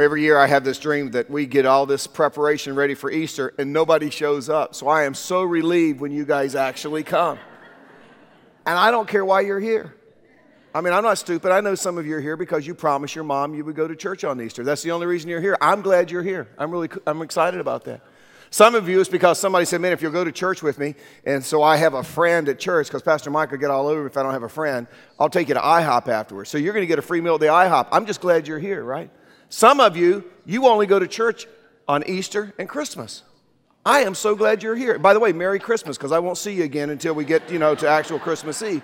know, every year I have this dream that we get all this preparation ready for Easter and nobody shows up. So I am so relieved when you guys actually come. And I don't care why you're here. I mean, I'm not stupid. I know some of you are here because you promised your mom you would go to church on Easter. That's the only reason you're here. I'm glad you're here. I'm really I'm excited about that. Some of you, it's because somebody said, man, if you'll go to church with me, and so I have a friend at church, because Pastor Mike will get all over if I don't have a friend, I'll take you to IHOP afterwards. So you're going to get a free meal at the IHOP. I'm just glad you're here, right? Some of you, you only go to church on Easter and Christmas. I am so glad you're here. By the way, Merry Christmas, because I won't see you again until we get, you know, to actual Christmas Eve.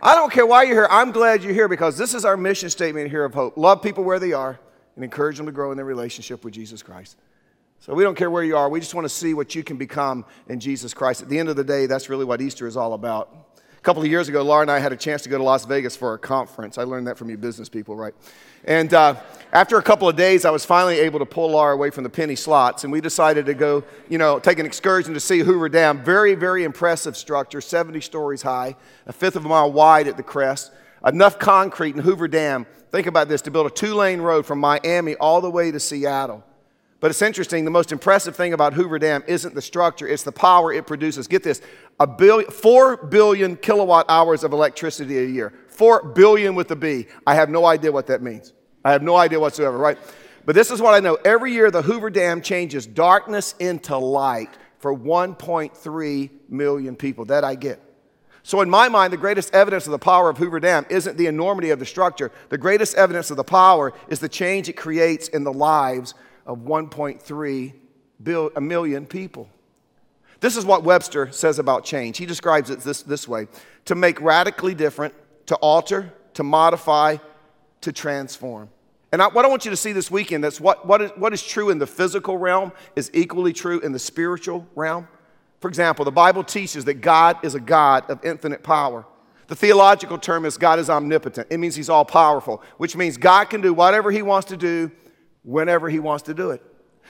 I don't care why you're here. I'm glad you're here because this is our mission statement here of hope. Love people where they are and encourage them to grow in their relationship with Jesus Christ. So we don't care where you are. We just want to see what you can become in Jesus Christ. At the end of the day, that's really what Easter is all about. A couple of years ago, Laura and I had a chance to go to Las Vegas for a conference. I learned that from you business people, right? And uh, after a couple of days, I was finally able to pull Laura away from the penny slots, and we decided to go, you know, take an excursion to see Hoover Dam. Very, very impressive structure, 70 stories high, a fifth of a mile wide at the crest, enough concrete in Hoover Dam. Think about this to build a two lane road from Miami all the way to Seattle. But it's interesting, the most impressive thing about Hoover Dam isn't the structure, it's the power it produces. Get this a billion, 4 billion kilowatt hours of electricity a year. 4 billion with a B. I have no idea what that means. I have no idea whatsoever, right? But this is what I know. Every year, the Hoover Dam changes darkness into light for 1.3 million people. That I get. So, in my mind, the greatest evidence of the power of Hoover Dam isn't the enormity of the structure. The greatest evidence of the power is the change it creates in the lives of 1.3 billion, a million people. This is what Webster says about change. He describes it this, this way to make radically different, to alter, to modify, to transform. And I, what I want you to see this weekend that's what, what, is, what is true in the physical realm is equally true in the spiritual realm. For example, the Bible teaches that God is a God of infinite power. The theological term is God is omnipotent. It means he's all powerful, which means God can do whatever he wants to do whenever He wants to do it.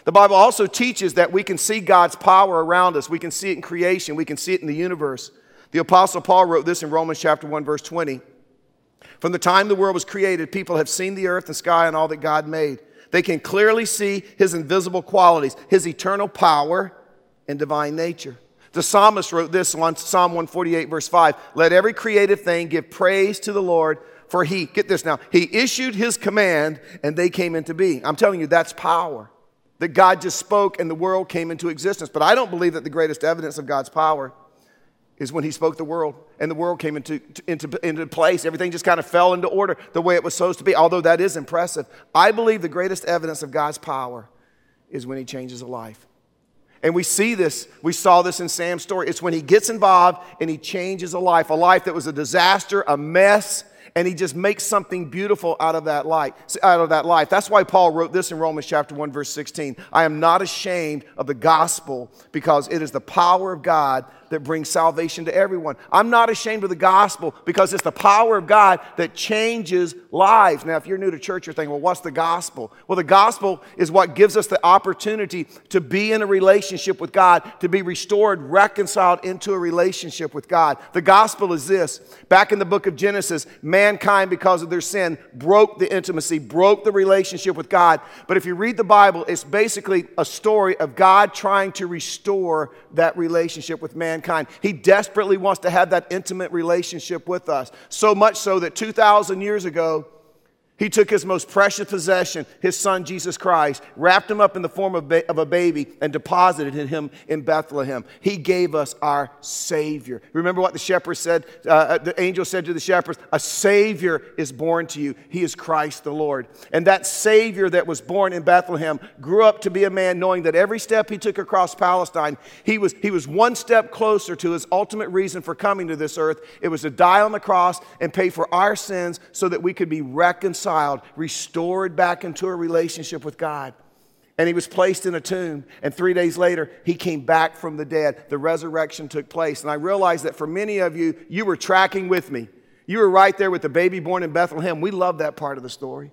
The Bible also teaches that we can see God's power around us. We can see it in creation, we can see it in the universe. The Apostle Paul wrote this in Romans chapter 1, verse 20. From the time the world was created, people have seen the earth and sky and all that God made. They can clearly see his invisible qualities, his eternal power and divine nature. The psalmist wrote this on Psalm 148, verse 5 Let every creative thing give praise to the Lord, for he, get this now, he issued his command and they came into being. I'm telling you, that's power. That God just spoke and the world came into existence. But I don't believe that the greatest evidence of God's power is when he spoke the world and the world came into, into, into place. Everything just kind of fell into order the way it was supposed to be, although that is impressive. I believe the greatest evidence of God's power is when he changes a life. And we see this, we saw this in Sam's story. It's when he gets involved and he changes a life, a life that was a disaster, a mess, and he just makes something beautiful out of that light, out of that life. That's why paul wrote this in romans chapter 1 verse 16 i am not ashamed of the gospel because it is the power of god that brings salvation to everyone. I'm not ashamed of the gospel because it's the power of God that changes lives. Now, if you're new to church, you're thinking, well, what's the gospel? Well, the gospel is what gives us the opportunity to be in a relationship with God, to be restored, reconciled into a relationship with God. The gospel is this back in the book of Genesis, mankind, because of their sin, broke the intimacy, broke the relationship with God. But if you read the Bible, it's basically a story of God trying to restore that relationship with mankind mankind. He desperately wants to have that intimate relationship with us. So much so that 2,000 years ago, he took his most precious possession, his son Jesus Christ, wrapped him up in the form of, ba- of, a baby, and deposited him in Bethlehem. He gave us our Savior. Remember what the shepherd said? Uh, uh, the angel said to the shepherds, A Savior is born to you. He is Christ the Lord. And that Savior that was born in Bethlehem grew up to be a man knowing that every step he took across Palestine, he was, he was one step closer to his ultimate reason for coming to this earth. It was to die on the cross and pay for our sins so that we could be reconciled reconciled, restored back into a relationship with God. And he was placed in a tomb. And three days later, he came back from the dead. The resurrection took place. And I realized that for many of you, you were tracking with me. You were right there with the baby born in Bethlehem. We love that part of the story.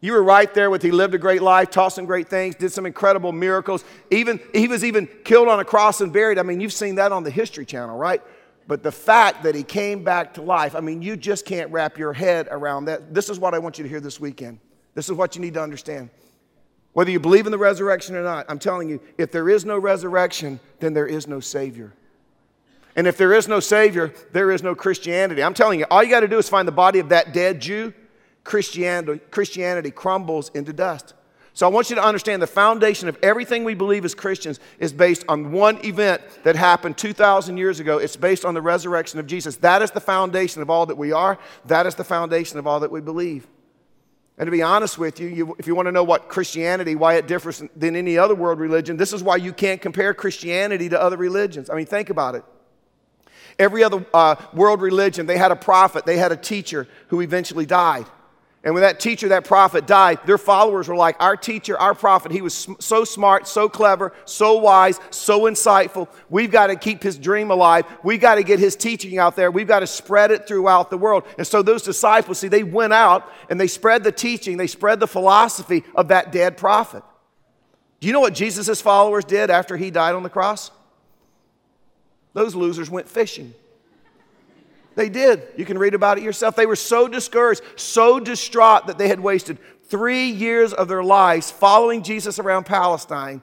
You were right there with he lived a great life, taught some great things, did some incredible miracles. Even he was even killed on a cross and buried. I mean, you've seen that on the History Channel, right? But the fact that he came back to life, I mean, you just can't wrap your head around that. This is what I want you to hear this weekend. This is what you need to understand. Whether you believe in the resurrection or not, I'm telling you, if there is no resurrection, then there is no Savior. And if there is no Savior, there is no Christianity. I'm telling you, all you got to do is find the body of that dead Jew. Christianity, Christianity crumbles into dust. So I want you to understand the foundation of everything we believe as Christians is based on one event that happened 2,000 years ago. It's based on the resurrection of Jesus. That is the foundation of all that we are, that is the foundation of all that we believe. And to be honest with you, you, if you want to know what Christianity, why it differs than any other world religion, this is why you can't compare Christianity to other religions. I mean, think about it. Every other uh, world religion, they had a prophet, they had a teacher who eventually died. And when that teacher, that prophet died, their followers were like, Our teacher, our prophet, he was so smart, so clever, so wise, so insightful. We've got to keep his dream alive. We've got to get his teaching out there. We've got to spread it throughout the world. And so those disciples, see, they went out and they spread the teaching, they spread the philosophy of that dead prophet. Do you know what Jesus' followers did after he died on the cross? Those losers went fishing. They did. You can read about it yourself. They were so discouraged, so distraught that they had wasted three years of their lives following Jesus around Palestine.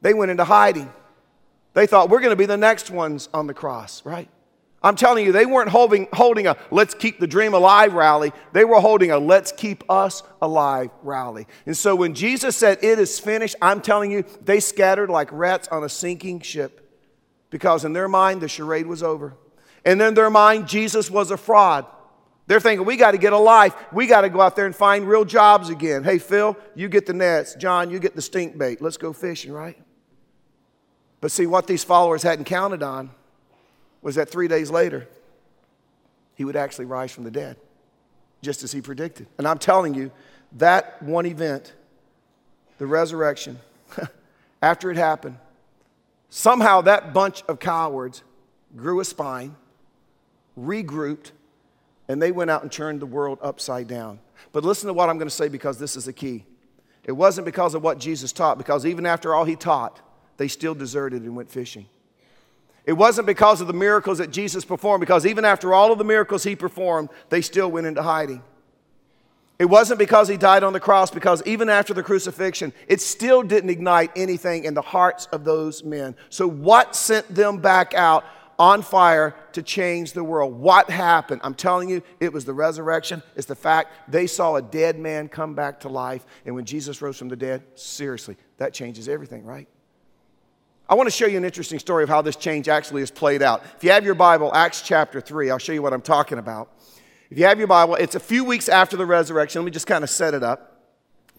They went into hiding. They thought, we're going to be the next ones on the cross, right? I'm telling you, they weren't holding, holding a let's keep the dream alive rally. They were holding a let's keep us alive rally. And so when Jesus said, it is finished, I'm telling you, they scattered like rats on a sinking ship because in their mind, the charade was over. And in their mind, Jesus was a fraud. They're thinking, we got to get a life. We got to go out there and find real jobs again. Hey, Phil, you get the nets. John, you get the stink bait. Let's go fishing, right? But see, what these followers hadn't counted on was that three days later, he would actually rise from the dead, just as he predicted. And I'm telling you, that one event, the resurrection, after it happened, somehow that bunch of cowards grew a spine regrouped, and they went out and turned the world upside down. But listen to what I'm going to say because this is the key. It wasn't because of what Jesus taught, because even after all he taught, they still deserted and went fishing. It wasn't because of the miracles that Jesus performed, because even after all of the miracles he performed, they still went into hiding. It wasn't because he died on the cross, because even after the crucifixion, it still didn't ignite anything in the hearts of those men. So, what sent them back out on fire to change the world. What happened? I'm telling you, it was the resurrection. It's the fact they saw a dead man come back to life. And when Jesus rose from the dead, seriously, that changes everything, right? I want to show you an interesting story of how this change actually is played out. If you have your Bible, Acts chapter 3, I'll show you what I'm talking about. If you have your Bible, it's a few weeks after the resurrection. Let me just kind of set it up.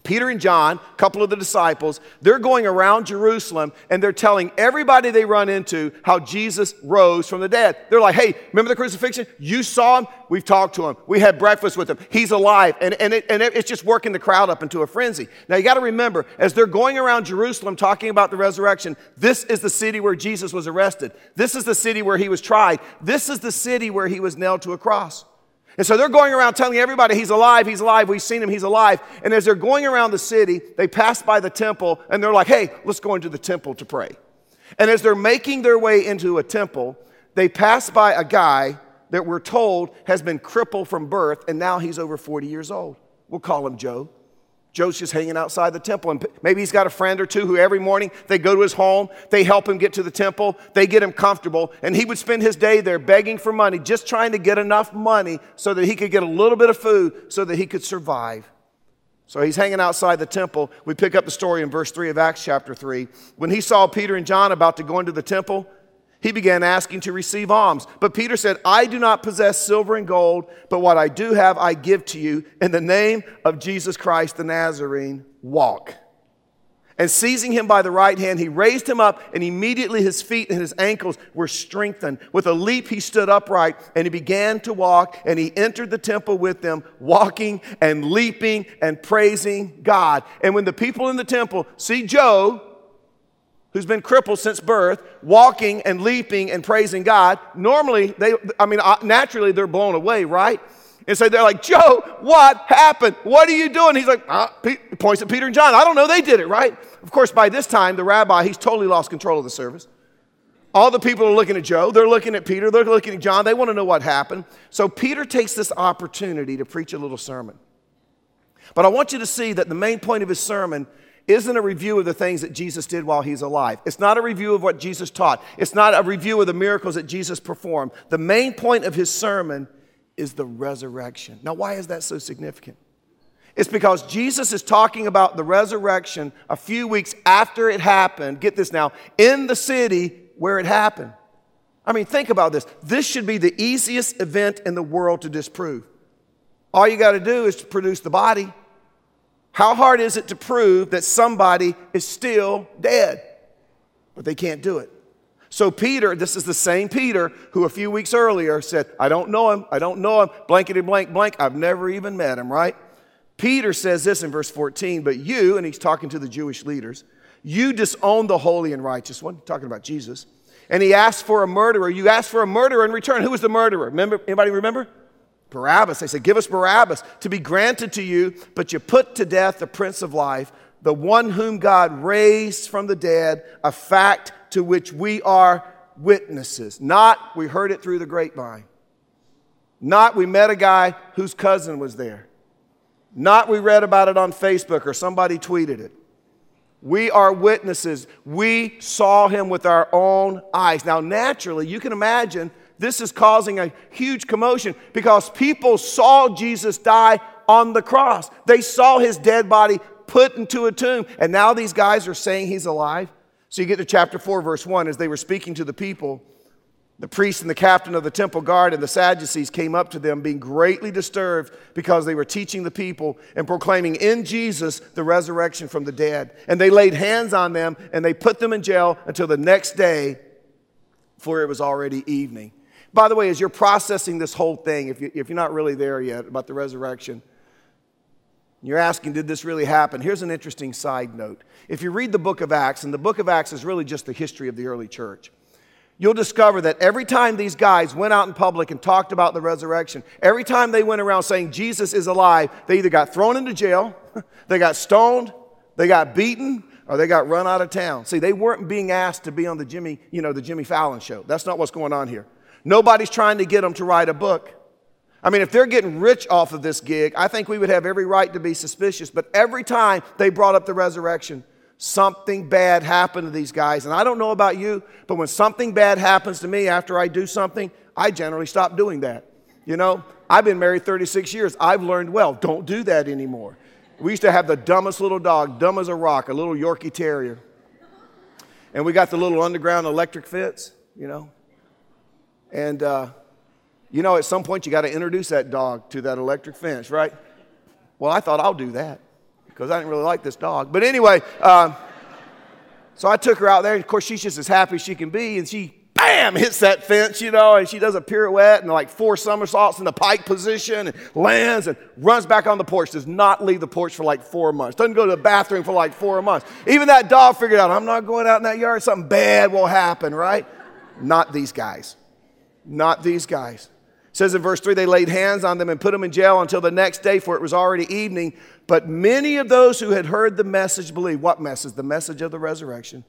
Peter and John, a couple of the disciples, they're going around Jerusalem and they're telling everybody they run into how Jesus rose from the dead. They're like, hey, remember the crucifixion? You saw him. We've talked to him. We had breakfast with him. He's alive. And, and, it, and it's just working the crowd up into a frenzy. Now you got to remember, as they're going around Jerusalem talking about the resurrection, this is the city where Jesus was arrested. This is the city where he was tried. This is the city where he was nailed to a cross. And so they're going around telling everybody he's alive, he's alive, we've seen him, he's alive. And as they're going around the city, they pass by the temple and they're like, hey, let's go into the temple to pray. And as they're making their way into a temple, they pass by a guy that we're told has been crippled from birth and now he's over 40 years old. We'll call him Joe. Joe's just hanging outside the temple, and maybe he's got a friend or two who every morning they go to his home, they help him get to the temple, they get him comfortable, and he would spend his day there begging for money, just trying to get enough money so that he could get a little bit of food so that he could survive. So he's hanging outside the temple. We pick up the story in verse 3 of Acts chapter 3. When he saw Peter and John about to go into the temple, he began asking to receive alms. But Peter said, I do not possess silver and gold, but what I do have I give to you. In the name of Jesus Christ the Nazarene, walk. And seizing him by the right hand, he raised him up, and immediately his feet and his ankles were strengthened. With a leap, he stood upright, and he began to walk, and he entered the temple with them, walking and leaping and praising God. And when the people in the temple see Joe, who's been crippled since birth, walking and leaping and praising God, normally they, I mean, uh, naturally they're blown away, right? And so they're like, Joe, what happened? What are you doing? He's like, uh, he points at Peter and John. I don't know, they did it, right? Of course, by this time, the rabbi, he's totally lost control of the service. All the people are looking at Joe, they're looking at Peter, they're looking at John, they want to know what happened. So Peter takes this opportunity to preach a little sermon. But I want you to see that the main point of his sermon isn't a review of the things that Jesus did while he's alive. It's not a review of what Jesus taught. It's not a review of the miracles that Jesus performed. The main point of his sermon is the resurrection. Now, why is that so significant? It's because Jesus is talking about the resurrection a few weeks after it happened. Get this now, in the city where it happened. I mean, think about this. This should be the easiest event in the world to disprove. All you got to do is to produce the body. How hard is it to prove that somebody is still dead? But they can't do it. So, Peter, this is the same Peter who a few weeks earlier said, I don't know him, I don't know him, blankety blank blank, I've never even met him, right? Peter says this in verse 14, but you, and he's talking to the Jewish leaders, you disown the holy and righteous one, talking about Jesus, and he asked for a murderer. You asked for a murderer in return. Who was the murderer? Remember, anybody remember? Barabbas. They said, Give us Barabbas to be granted to you, but you put to death the Prince of Life, the one whom God raised from the dead, a fact to which we are witnesses. Not we heard it through the grapevine. Not we met a guy whose cousin was there. Not we read about it on Facebook or somebody tweeted it. We are witnesses. We saw him with our own eyes. Now, naturally, you can imagine this is causing a huge commotion because people saw Jesus die on the cross. They saw his dead body put into a tomb, and now these guys are saying he's alive. So you get to chapter 4, verse 1 as they were speaking to the people. The priest and the captain of the temple guard and the Sadducees came up to them, being greatly disturbed because they were teaching the people and proclaiming in Jesus the resurrection from the dead. And they laid hands on them and they put them in jail until the next day, for it was already evening. By the way, as you're processing this whole thing, if, you, if you're not really there yet about the resurrection, you're asking, did this really happen? Here's an interesting side note. If you read the book of Acts, and the book of Acts is really just the history of the early church, you'll discover that every time these guys went out in public and talked about the resurrection, every time they went around saying Jesus is alive, they either got thrown into jail, they got stoned, they got beaten, or they got run out of town. See, they weren't being asked to be on the Jimmy, you know, the Jimmy Fallon show. That's not what's going on here. Nobody's trying to get them to write a book. I mean, if they're getting rich off of this gig, I think we would have every right to be suspicious. But every time they brought up the resurrection, something bad happened to these guys. And I don't know about you, but when something bad happens to me after I do something, I generally stop doing that. You know, I've been married 36 years. I've learned well, don't do that anymore. We used to have the dumbest little dog, dumb as a rock, a little Yorkie Terrier. And we got the little underground electric fence, you know. And, uh, you know, at some point you got to introduce that dog to that electric fence, right? Well, I thought I'll do that because I didn't really like this dog. But anyway, uh, so I took her out there. And of course, she's just as happy as she can be. And she, bam, hits that fence, you know, and she does a pirouette and like four somersaults in the pike position and lands and runs back on the porch. Does not leave the porch for like four months. Doesn't go to the bathroom for like four months. Even that dog figured out, I'm not going out in that yard. Something bad will happen, right? Not these guys. Not these guys. It says in verse 3 they laid hands on them and put them in jail until the next day, for it was already evening. But many of those who had heard the message believed. What message? The message of the resurrection.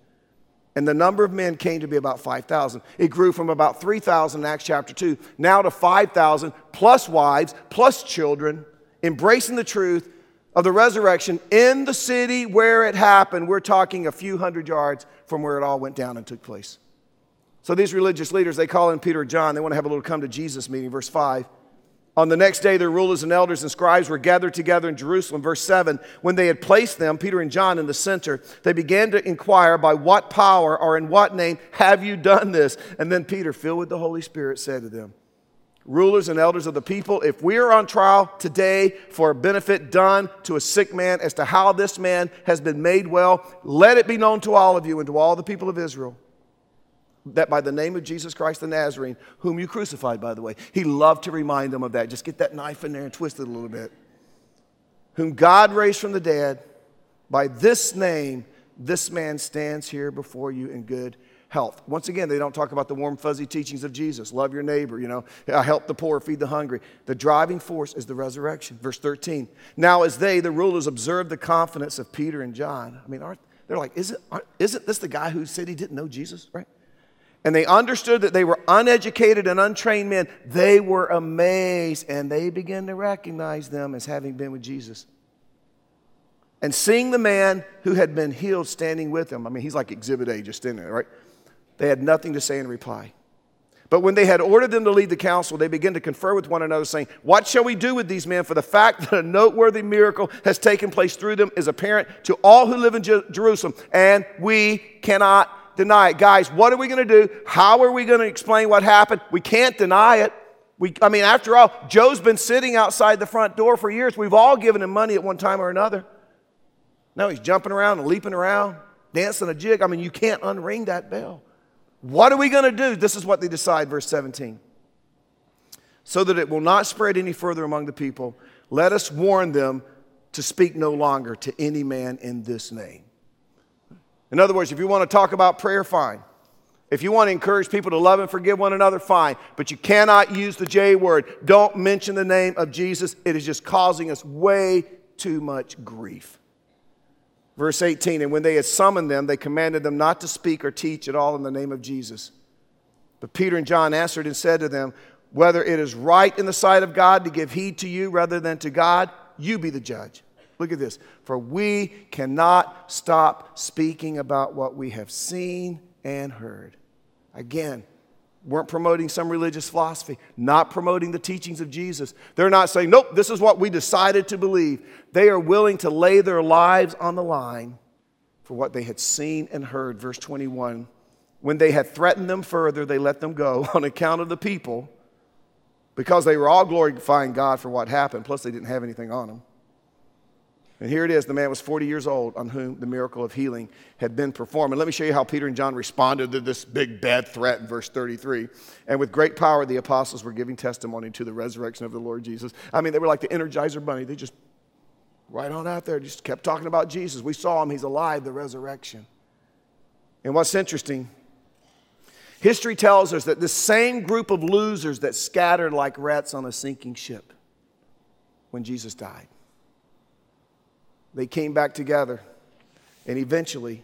And the number of men came to be about 5,000. It grew from about 3,000 in Acts chapter 2, now to 5,000, plus wives, plus children, embracing the truth of the resurrection in the city where it happened. We're talking a few hundred yards from where it all went down and took place. So these religious leaders, they call in Peter and John. They want to have a little come to Jesus meeting. Verse 5. On the next day, their rulers and elders and scribes were gathered together in Jerusalem. Verse 7 When they had placed them, Peter and John, in the center, they began to inquire, By what power or in what name have you done this? And then Peter, filled with the Holy Spirit, said to them, Rulers and elders of the people, if we are on trial today for a benefit done to a sick man as to how this man has been made well, let it be known to all of you and to all the people of Israel that by the name of Jesus Christ the Nazarene, whom you crucified, by the way, he loved to remind them of that. Just get that knife in there and twist it a little bit. Whom God raised from the dead, by this name, this man stands here before you in good health. Once again, they don't talk about the warm, fuzzy teachings of Jesus. Love your neighbor, you know, help the poor, feed the hungry. The driving force is the resurrection. Verse 13. Now, as they, the rulers, observed the confidence of Peter and John, I mean, aren't, they're like, is it, isn't this the guy who said he didn't know Jesus, right? And they understood that they were uneducated and untrained men, they were amazed and they began to recognize them as having been with Jesus. And seeing the man who had been healed standing with them, I mean, he's like exhibit A just in there, right? They had nothing to say in reply. But when they had ordered them to leave the council, they began to confer with one another, saying, What shall we do with these men? For the fact that a noteworthy miracle has taken place through them is apparent to all who live in Jerusalem, and we cannot deny it. Guys, what are we going to do? How are we going to explain what happened? We can't deny it. We, I mean, after all, Joe's been sitting outside the front door for years. We've all given him money at one time or another. Now he's jumping around and leaping around, dancing a jig. I mean, you can't unring that bell. What are we going to do? This is what they decide, verse 17. So that it will not spread any further among the people, let us warn them to speak no longer to any man in this name. In other words, if you want to talk about prayer, fine. If you want to encourage people to love and forgive one another, fine. But you cannot use the J word. Don't mention the name of Jesus. It is just causing us way too much grief. Verse 18, and when they had summoned them, they commanded them not to speak or teach at all in the name of Jesus. But Peter and John answered and said to them, Whether it is right in the sight of God to give heed to you rather than to God, you be the judge. Look at this. For we cannot stop speaking about what we have seen and heard. Again, weren't promoting some religious philosophy, not promoting the teachings of Jesus. They're not saying, nope, this is what we decided to believe. They are willing to lay their lives on the line for what they had seen and heard. Verse 21 When they had threatened them further, they let them go on account of the people because they were all glorifying God for what happened, plus they didn't have anything on them. And here it is the man was 40 years old on whom the miracle of healing had been performed. And let me show you how Peter and John responded to this big bad threat in verse 33. And with great power, the apostles were giving testimony to the resurrection of the Lord Jesus. I mean, they were like the Energizer Bunny. They just, right on out there, just kept talking about Jesus. We saw him, he's alive, the resurrection. And what's interesting, history tells us that the same group of losers that scattered like rats on a sinking ship when Jesus died they came back together, and eventually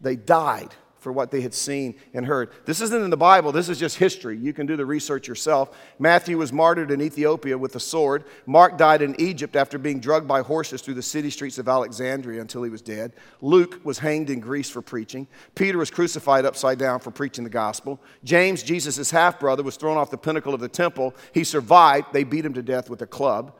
they died for what they had seen and heard. This isn't in the Bible, this is just history. You can do the research yourself. Matthew was martyred in Ethiopia with a sword. Mark died in Egypt after being drugged by horses through the city streets of Alexandria until he was dead. Luke was hanged in Greece for preaching. Peter was crucified upside down for preaching the gospel. James, Jesus' half brother, was thrown off the pinnacle of the temple. He survived. They beat him to death with a club.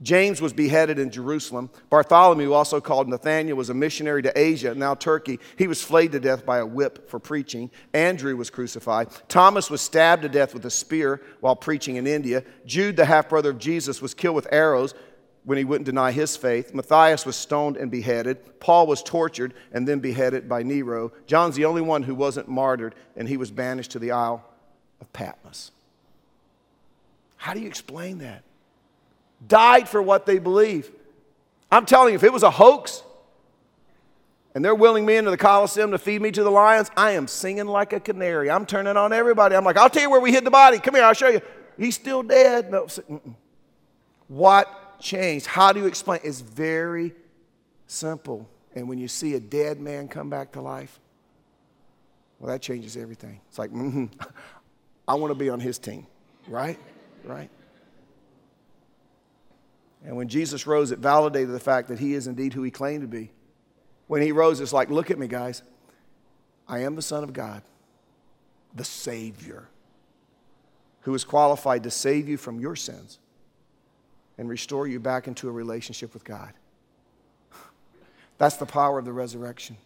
James was beheaded in Jerusalem. Bartholomew, also called Nathaniel, was a missionary to Asia, now Turkey. He was flayed to death by a whip for preaching. Andrew was crucified. Thomas was stabbed to death with a spear while preaching in India. Jude, the half brother of Jesus, was killed with arrows when he wouldn't deny his faith. Matthias was stoned and beheaded. Paul was tortured and then beheaded by Nero. John's the only one who wasn't martyred, and he was banished to the Isle of Patmos. How do you explain that? Died for what they believe. I'm telling you, if it was a hoax and they're willing me into the Coliseum to feed me to the lions, I am singing like a canary. I'm turning on everybody. I'm like, I'll tell you where we hid the body. Come here, I'll show you. He's still dead. No, mm-mm. what changed? How do you explain? It's very simple. And when you see a dead man come back to life, well, that changes everything. It's like, mm-hmm, I want to be on his team, right? Right? And when Jesus rose, it validated the fact that he is indeed who he claimed to be. When he rose, it's like, look at me, guys. I am the Son of God, the Savior, who is qualified to save you from your sins and restore you back into a relationship with God. That's the power of the resurrection.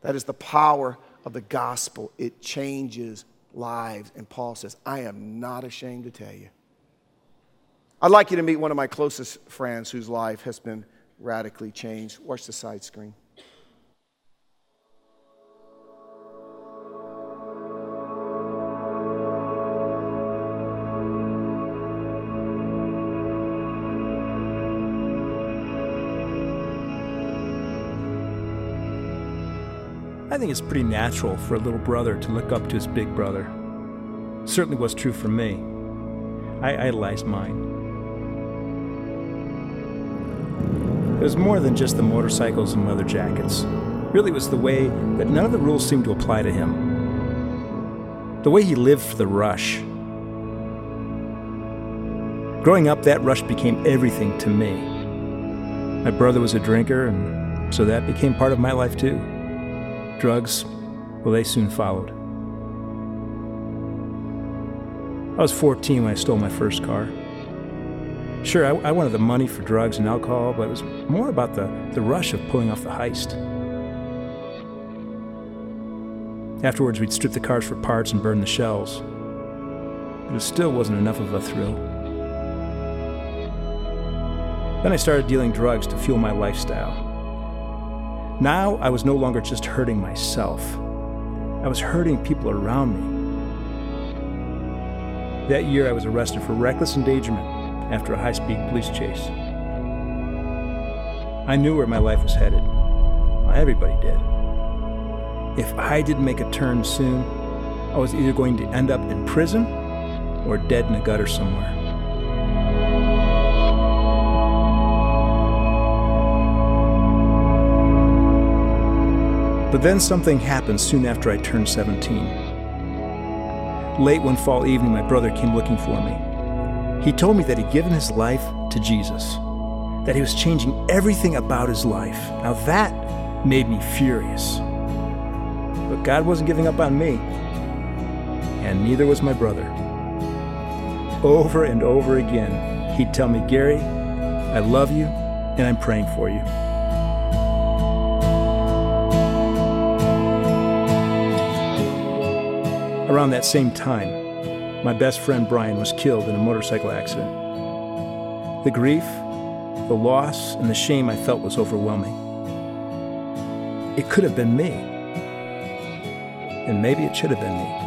That is the power of the gospel. It changes lives. And Paul says, I am not ashamed to tell you I'd like you to meet one of my closest friends whose life has been radically changed. Watch the side screen. I think it's pretty natural for a little brother to look up to his big brother. Certainly was true for me. I idolized mine. It was more than just the motorcycles and leather jackets. Really, it was the way that none of the rules seemed to apply to him. The way he lived for the rush. Growing up, that rush became everything to me. My brother was a drinker, and so that became part of my life too. Drugs, well, they soon followed. I was 14 when I stole my first car. Sure, I, I, wanted the money for drugs and alcohol, but it was more about the, the rush of pulling off the heist. Afterwards, we'd strip the cars for parts and burn the shells. But it still wasn't enough of a thrill. Then I started dealing drugs to fuel my lifestyle. Now I was no longer just hurting myself, I was hurting people around me. That year, I was arrested for reckless endangerment after a high speed police chase. I knew where my life was headed. Everybody did. If I didn't make a turn soon, I was either going to end up in prison or dead in a gutter somewhere. But then something happened soon after I turned 17. Late one fall evening, my brother came looking for me. He told me that he'd given his life to Jesus, that he was changing everything about his life. Now that made me furious. But God wasn't giving up on me, and neither was my brother. Over and over again, he'd tell me, Gary, I love you, and I'm praying for you. Around that same time, my best friend Brian was killed in a motorcycle accident. The grief, the loss, and the shame I felt was overwhelming. It could have been me. And maybe it should have been me.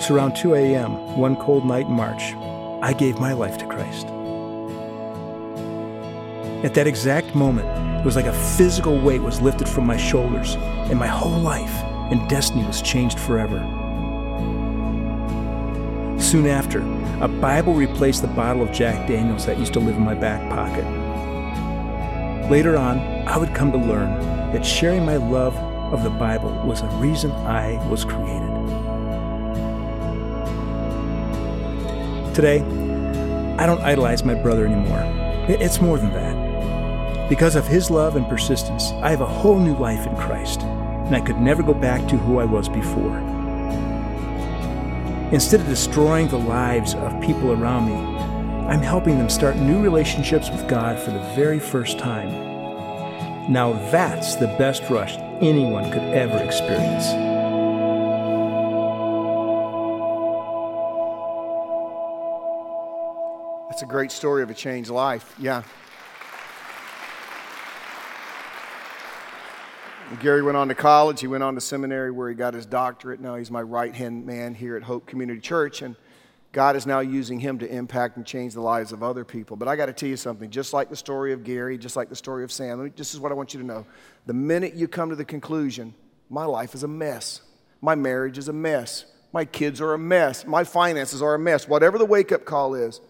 So around 2 a.m., one cold night in March, I gave my life to Christ. At that exact moment, it was like a physical weight was lifted from my shoulders, and my whole life and destiny was changed forever. Soon after, a Bible replaced the bottle of Jack Daniels that used to live in my back pocket. Later on, I would come to learn that sharing my love of the Bible was the reason I was created. Today, I don't idolize my brother anymore. It's more than that. Because of his love and persistence, I have a whole new life in Christ and I could never go back to who I was before. Instead of destroying the lives of people around me, I'm helping them start new relationships with God for the very first time. Now that's the best rush anyone could ever experience. That's a great story of a changed life. Yeah. Gary went on to college. He went on to seminary where he got his doctorate. Now he's my right hand man here at Hope Community Church. And God is now using him to impact and change the lives of other people. But I got to tell you something, just like the story of Gary, just like the story of Sam, this is what I want you to know. The minute you come to the conclusion, my life is a mess, my marriage is a mess, my kids are a mess, my finances are a mess, whatever the wake up call is,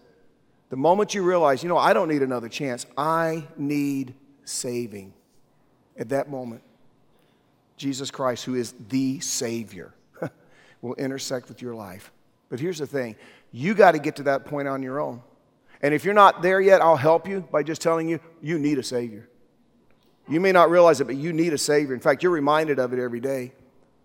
the moment you realize, you know, I don't need another chance, I need saving. At that moment, Jesus Christ, who is the Savior, will intersect with your life. But here's the thing you got to get to that point on your own. And if you're not there yet, I'll help you by just telling you you need a Savior. You may not realize it, but you need a Savior. In fact, you're reminded of it every day.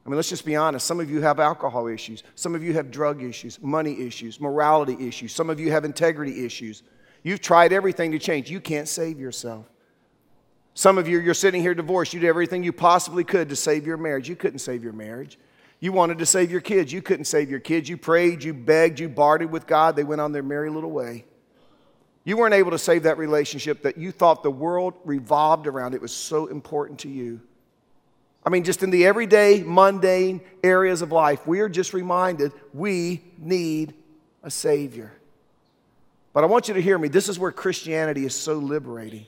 I mean, let's just be honest. Some of you have alcohol issues. Some of you have drug issues, money issues, morality issues. Some of you have integrity issues. You've tried everything to change. You can't save yourself. Some of you, you're sitting here divorced. You did everything you possibly could to save your marriage. You couldn't save your marriage. You wanted to save your kids. You couldn't save your kids. You prayed, you begged, you bartered with God. They went on their merry little way. You weren't able to save that relationship that you thought the world revolved around. It was so important to you. I mean, just in the everyday, mundane areas of life, we are just reminded we need a Savior. But I want you to hear me. This is where Christianity is so liberating.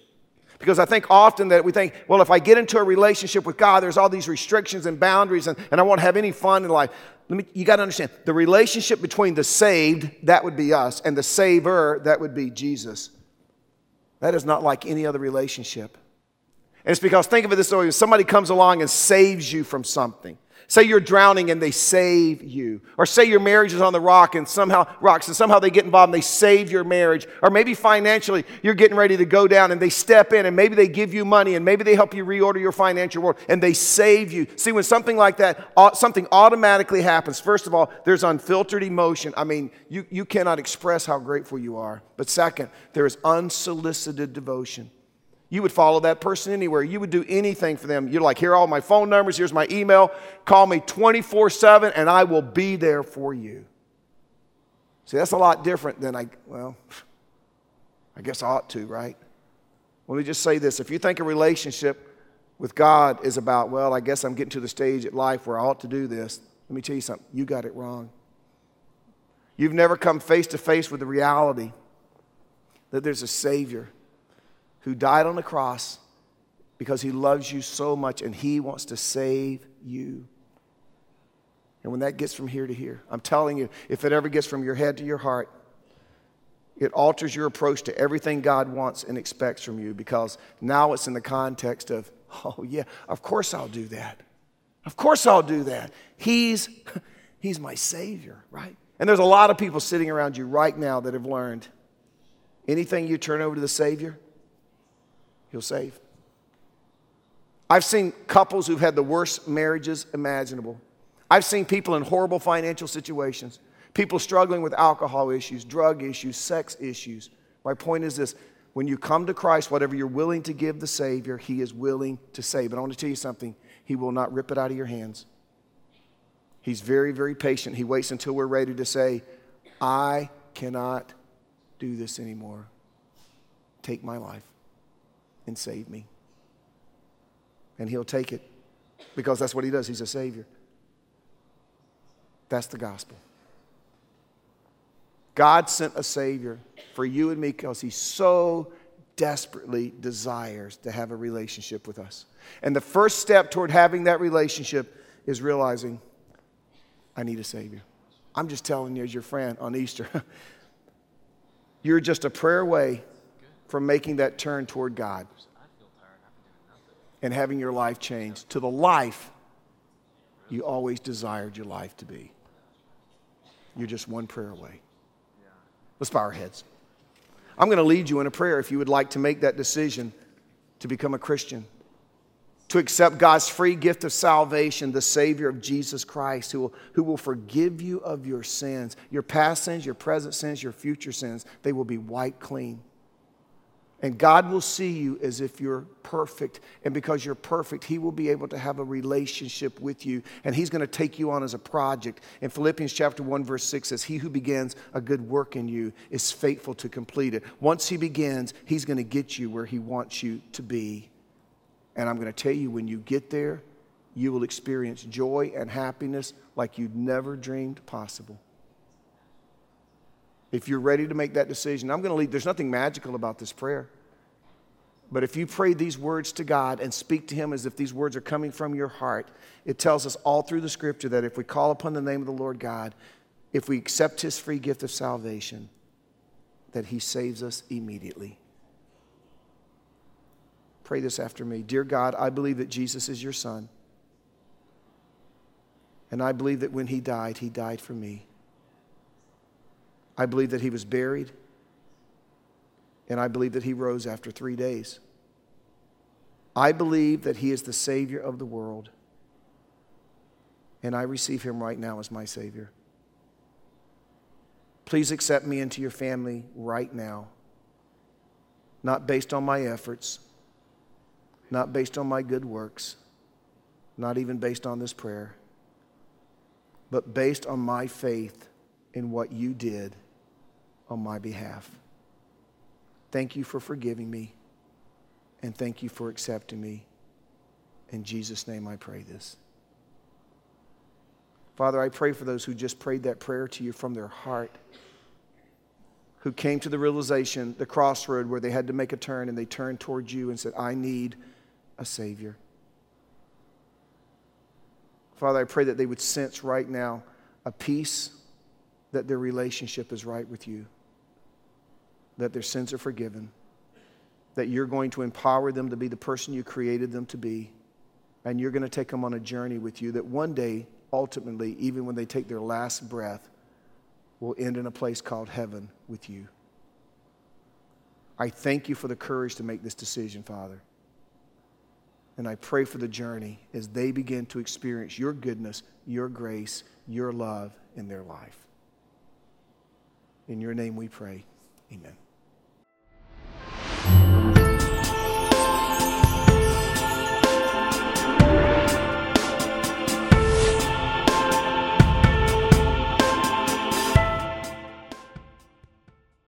Because I think often that we think, well, if I get into a relationship with God, there's all these restrictions and boundaries, and, and I won't have any fun in life. Let me, you got to understand the relationship between the saved, that would be us, and the saver, that would be Jesus. That is not like any other relationship. And it's because, think of it this way somebody comes along and saves you from something. Say you're drowning and they save you. Or say your marriage is on the rock and somehow rocks and somehow they get involved and they save your marriage. Or maybe financially you're getting ready to go down and they step in and maybe they give you money and maybe they help you reorder your financial world and they save you. See, when something like that, something automatically happens. First of all, there's unfiltered emotion. I mean, you, you cannot express how grateful you are. But second, there is unsolicited devotion. You would follow that person anywhere. You would do anything for them. You're like, here are all my phone numbers, here's my email. Call me 24 7, and I will be there for you. See, that's a lot different than I, well, I guess I ought to, right? Let me just say this if you think a relationship with God is about, well, I guess I'm getting to the stage at life where I ought to do this, let me tell you something. You got it wrong. You've never come face to face with the reality that there's a Savior who died on the cross because he loves you so much and he wants to save you. And when that gets from here to here, I'm telling you, if it ever gets from your head to your heart, it alters your approach to everything God wants and expects from you because now it's in the context of, oh, yeah, of course I'll do that. Of course I'll do that. He's, he's my Savior, right? And there's a lot of people sitting around you right now that have learned anything you turn over to the Savior, He'll save. I've seen couples who've had the worst marriages imaginable. I've seen people in horrible financial situations, people struggling with alcohol issues, drug issues, sex issues. My point is this when you come to Christ, whatever you're willing to give the Savior, He is willing to save. But I want to tell you something He will not rip it out of your hands. He's very, very patient. He waits until we're ready to say, I cannot do this anymore. Take my life and save me. And he'll take it because that's what he does. He's a savior. That's the gospel. God sent a savior for you and me because he so desperately desires to have a relationship with us. And the first step toward having that relationship is realizing I need a savior. I'm just telling you as your friend on Easter. You're just a prayer away from making that turn toward God and having your life changed to the life you always desired your life to be. You're just one prayer away. Let's bow our heads. I'm going to lead you in a prayer if you would like to make that decision to become a Christian, to accept God's free gift of salvation, the Savior of Jesus Christ, who will, who will forgive you of your sins, your past sins, your present sins, your future sins. They will be wiped clean. And God will see you as if you're perfect. And because you're perfect, He will be able to have a relationship with you. And He's going to take you on as a project. In Philippians chapter 1, verse 6 says, He who begins a good work in you is faithful to complete it. Once He begins, He's going to get you where He wants you to be. And I'm going to tell you, when you get there, you will experience joy and happiness like you'd never dreamed possible. If you're ready to make that decision, I'm going to leave. There's nothing magical about this prayer. But if you pray these words to God and speak to Him as if these words are coming from your heart, it tells us all through the scripture that if we call upon the name of the Lord God, if we accept His free gift of salvation, that He saves us immediately. Pray this after me. Dear God, I believe that Jesus is your Son. And I believe that when He died, He died for me. I believe that he was buried, and I believe that he rose after three days. I believe that he is the Savior of the world, and I receive him right now as my Savior. Please accept me into your family right now, not based on my efforts, not based on my good works, not even based on this prayer, but based on my faith in what you did on my behalf. Thank you for forgiving me, and thank you for accepting me. In Jesus' name I pray this. Father, I pray for those who just prayed that prayer to you from their heart, who came to the realization, the crossroad where they had to make a turn, and they turned towards you and said, I need a Savior. Father, I pray that they would sense right now a peace that their relationship is right with you that their sins are forgiven, that you're going to empower them to be the person you created them to be, And you're going to take them on a journey with you that one day, ultimately, even when they take their last breath, will end in a place called heaven with you. I thank you for the courage to make this decision, Father. And I pray for the journey as they begin to experience your goodness, your grace, your love in their life. In your name we pray. Amen.